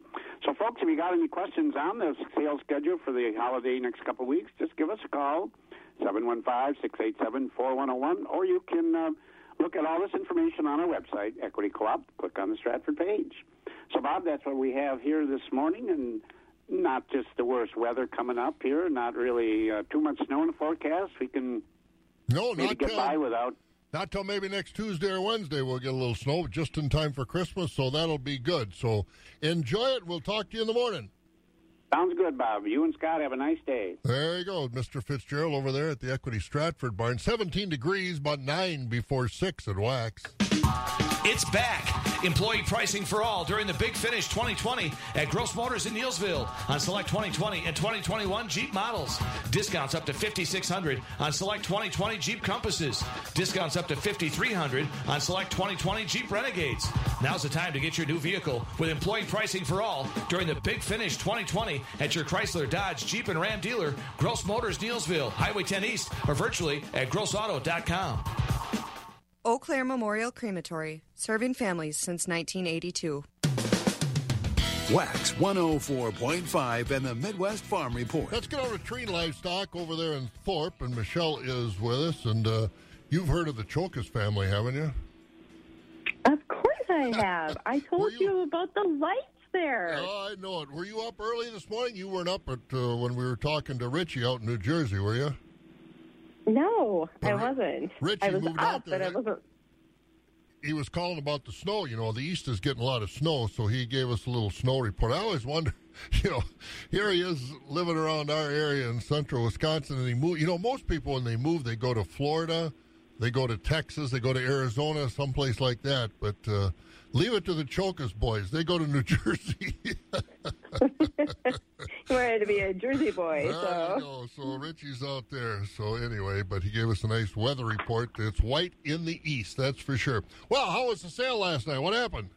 So, folks, if you got any questions on the sale schedule for the holiday next couple of weeks, just give us a call, 715-687-4101, or you can uh, look at all this information on our website, Equity Co-op. Click on the Stratford page. So, Bob, that's what we have here this morning, and not just the worst weather coming up here, not really uh, too much snow in the forecast. We can no, not get till, by without. Not till maybe next Tuesday or Wednesday we'll get a little snow, just in time for Christmas, so that'll be good. So enjoy it. We'll talk to you in the morning. Sounds good, Bob. You and Scott have a nice day. There you go, Mr. Fitzgerald over there at the Equity Stratford Barn. 17 degrees, about 9 before 6 at Wax. It's back. Employee pricing for all during the Big Finish 2020 at Gross Motors in Neillsville on select 2020 and 2021 Jeep models. Discounts up to 5600 on select 2020 Jeep Compasses. Discounts up to 5300 on select 2020 Jeep Renegades. Now's the time to get your new vehicle with employee pricing for all during the Big Finish 2020 at your Chrysler, Dodge, Jeep, and Ram dealer, Gross Motors Neillsville, Highway 10 East, or virtually at grossauto.com. Eau Claire Memorial Crematory, serving families since 1982. Wax 104.5 and the Midwest Farm Report. Let's get over to Tree Livestock over there in Thorp, and Michelle is with us. And uh, you've heard of the Chokas family, haven't you? Of course I have. I told you? about the lights there. Oh, I know it. Were you up early this morning? You weren't up at uh, when we were talking to Richie out in New Jersey, were you? No, But I wasn't. Richie I was moved up, out there, but I wasn't. He was calling about the snow. You know, the east is getting a lot of snow, so he gave us a little snow report. I always wonder, you know, here he is living around our area in central Wisconsin, and he moved. You know, most people when they move, they go to Florida, they go to Texas, they go to Arizona, someplace like that. But uh, leave it to the Chokas boys. They go to New Jersey. You wanted to be a Jersey boy, so. So Richie's out there. So anyway, but he gave us a nice weather report. It's white in the east, that's for sure. Well, how was the sale last night? What happened?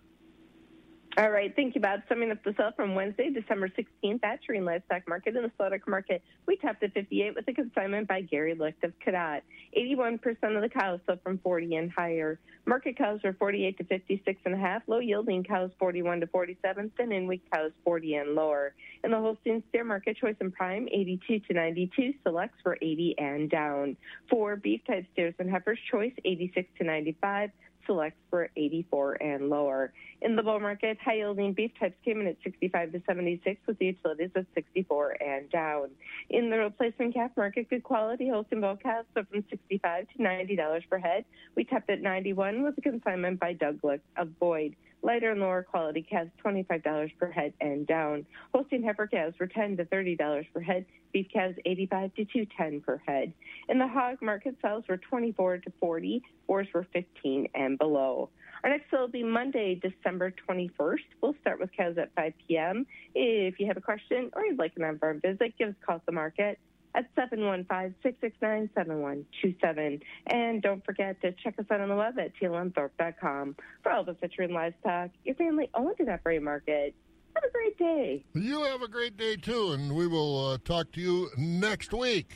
All right, thank you, Bob. Summing up the sale from Wednesday, December 16th at Tree Livestock Market in the Slaughter Market, we topped at 58 with a consignment by Gary Licht of Cadott. 81% of the cows sold from 40 and higher. Market cows were 48 to 56 and a half. Low yielding cows 41 to 47. Thin and weak cows 40 and lower. In the Holstein steer market, choice and prime 82 to 92. Selects were 80 and down. For beef type steers and heifers, choice 86 to 95 selects for 84 and lower. In the bull market, high yielding beef types came in at 65 to 76 with the utilities at 64 and down. In the replacement calf market, good quality Holstein bull calves are from 65 to $90 per head. We tapped at 91 with a consignment by Doug Lick of Boyd. Lighter and lower quality calves, $25 per head and down. Holstein heifer calves were 10 to $30 per head. Beef calves, 85 to 210 per head. In the hog market, sows were 24 to 40. Boars were 15 and below. Our next sale will be Monday, December 21st. We'll start with cows at 5 p.m. If you have a question or you'd like an on-farm visit, give us a call at the market at 715-669-7127. And don't forget to check us out on the web at tlmthorpe.com for all the citrus livestock, your family owned and operated market. Have a great day. You have a great day too, and we will uh, talk to you next week.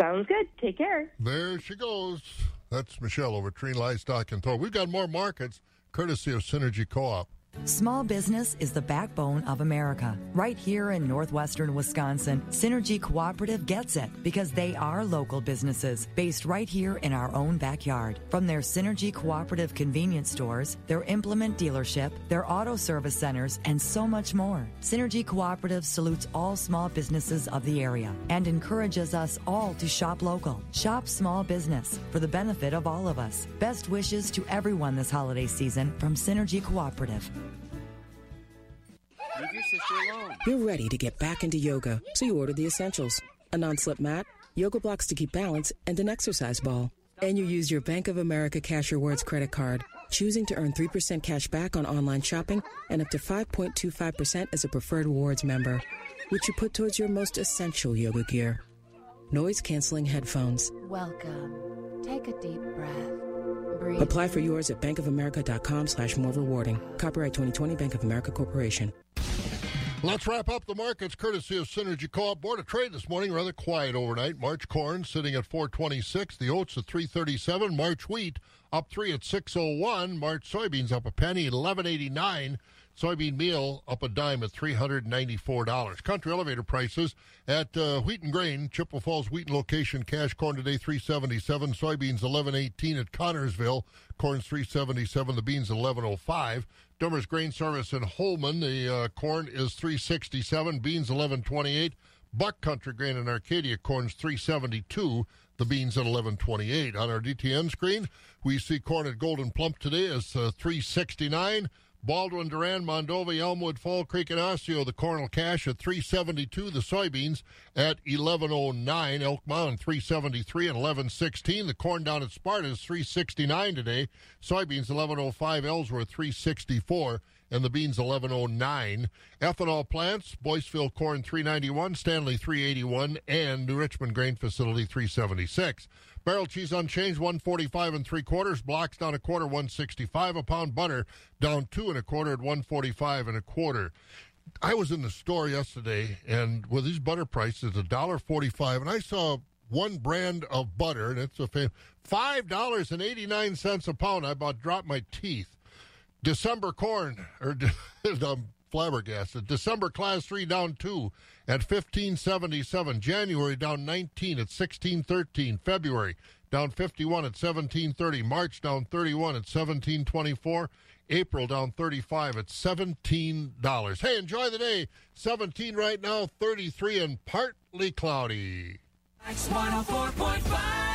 Sounds good. Take care. There she goes. That's Michelle over Tree Livestock and Thorp. We've got more markets courtesy of Synergy Co-op. Small business is the backbone of America. Right here in northwestern Wisconsin, Synergy Cooperative gets it because they are local businesses based right here in our own backyard. From their Synergy Cooperative convenience stores, their implement dealership, their auto service centers, and so much more. Synergy Cooperative salutes all small businesses of the area and encourages us all to shop local. Shop small business for the benefit of all of us. Best wishes to everyone this holiday season from Synergy Cooperative. Leave your sister alone. You're ready to get back into yoga, so you order the essentials a non slip mat, yoga blocks to keep balance, and an exercise ball. And you use your Bank of America Cash Rewards credit card, choosing to earn 3% cash back on online shopping and up to 5.25% as a preferred rewards member, which you put towards your most essential yoga gear. Noise canceling headphones. Welcome. Take a deep breath. Breathe. Apply for yours at bankofamerica.com slash more rewarding. Copyright 2020 Bank of America Corporation. Let's wrap up the markets courtesy of Synergy Co-op. Board of Trade this morning rather quiet overnight. March corn sitting at 426, the oats at 337, March wheat up 3 at 601, March soybeans up a penny at 1189. Soybean meal up a dime at $394. Country elevator prices at uh, Wheaton Grain, Chippewa Falls Wheaton location, cash corn today 377, soybeans 1118 at Connorsville, corn's 377, the beans 1105. Dummer's Grain Service in Holmen, the uh, corn is 367, beans 1128. Buck Country Grain in Arcadia, corn's 372, the beans at 1128. On our DTN screen, we see corn at Gold'n Plump today is uh, 369. Baldwin, Durand, Mondovi, Elmwood, Fall Creek, and Osseo, the corn will cash at 372. The soybeans at 1109. Elk Mound 373 and 1116. The corn down at Sparta is 369 today. Soybeans 1105. Ellsworth 364 and the beans 1109. Ethanol plants, Boyceville corn 391, Stanley 381, and New Richmond grain facility 376. Barrel cheese unchanged, 145 and three quarters. Blocks down a quarter, 165 a pound. Butter down two and a quarter at 145 and a quarter. I was in the store yesterday, and with these butter prices, a dollar forty-five, and I saw one brand of butter, and it's a fam- five dollars and eighty-nine cents a pound. I about dropped my teeth. December corn or um, flabbergasted. December class three down two at fifteen seventy seven. January down nineteen at sixteen thirteen. February down fifty one at seventeen thirty. March down thirty one at seventeen twenty four. April down thirty five at seventeen dollars. Hey, enjoy the day. Seventeen right now, thirty three and partly cloudy. X 104.5.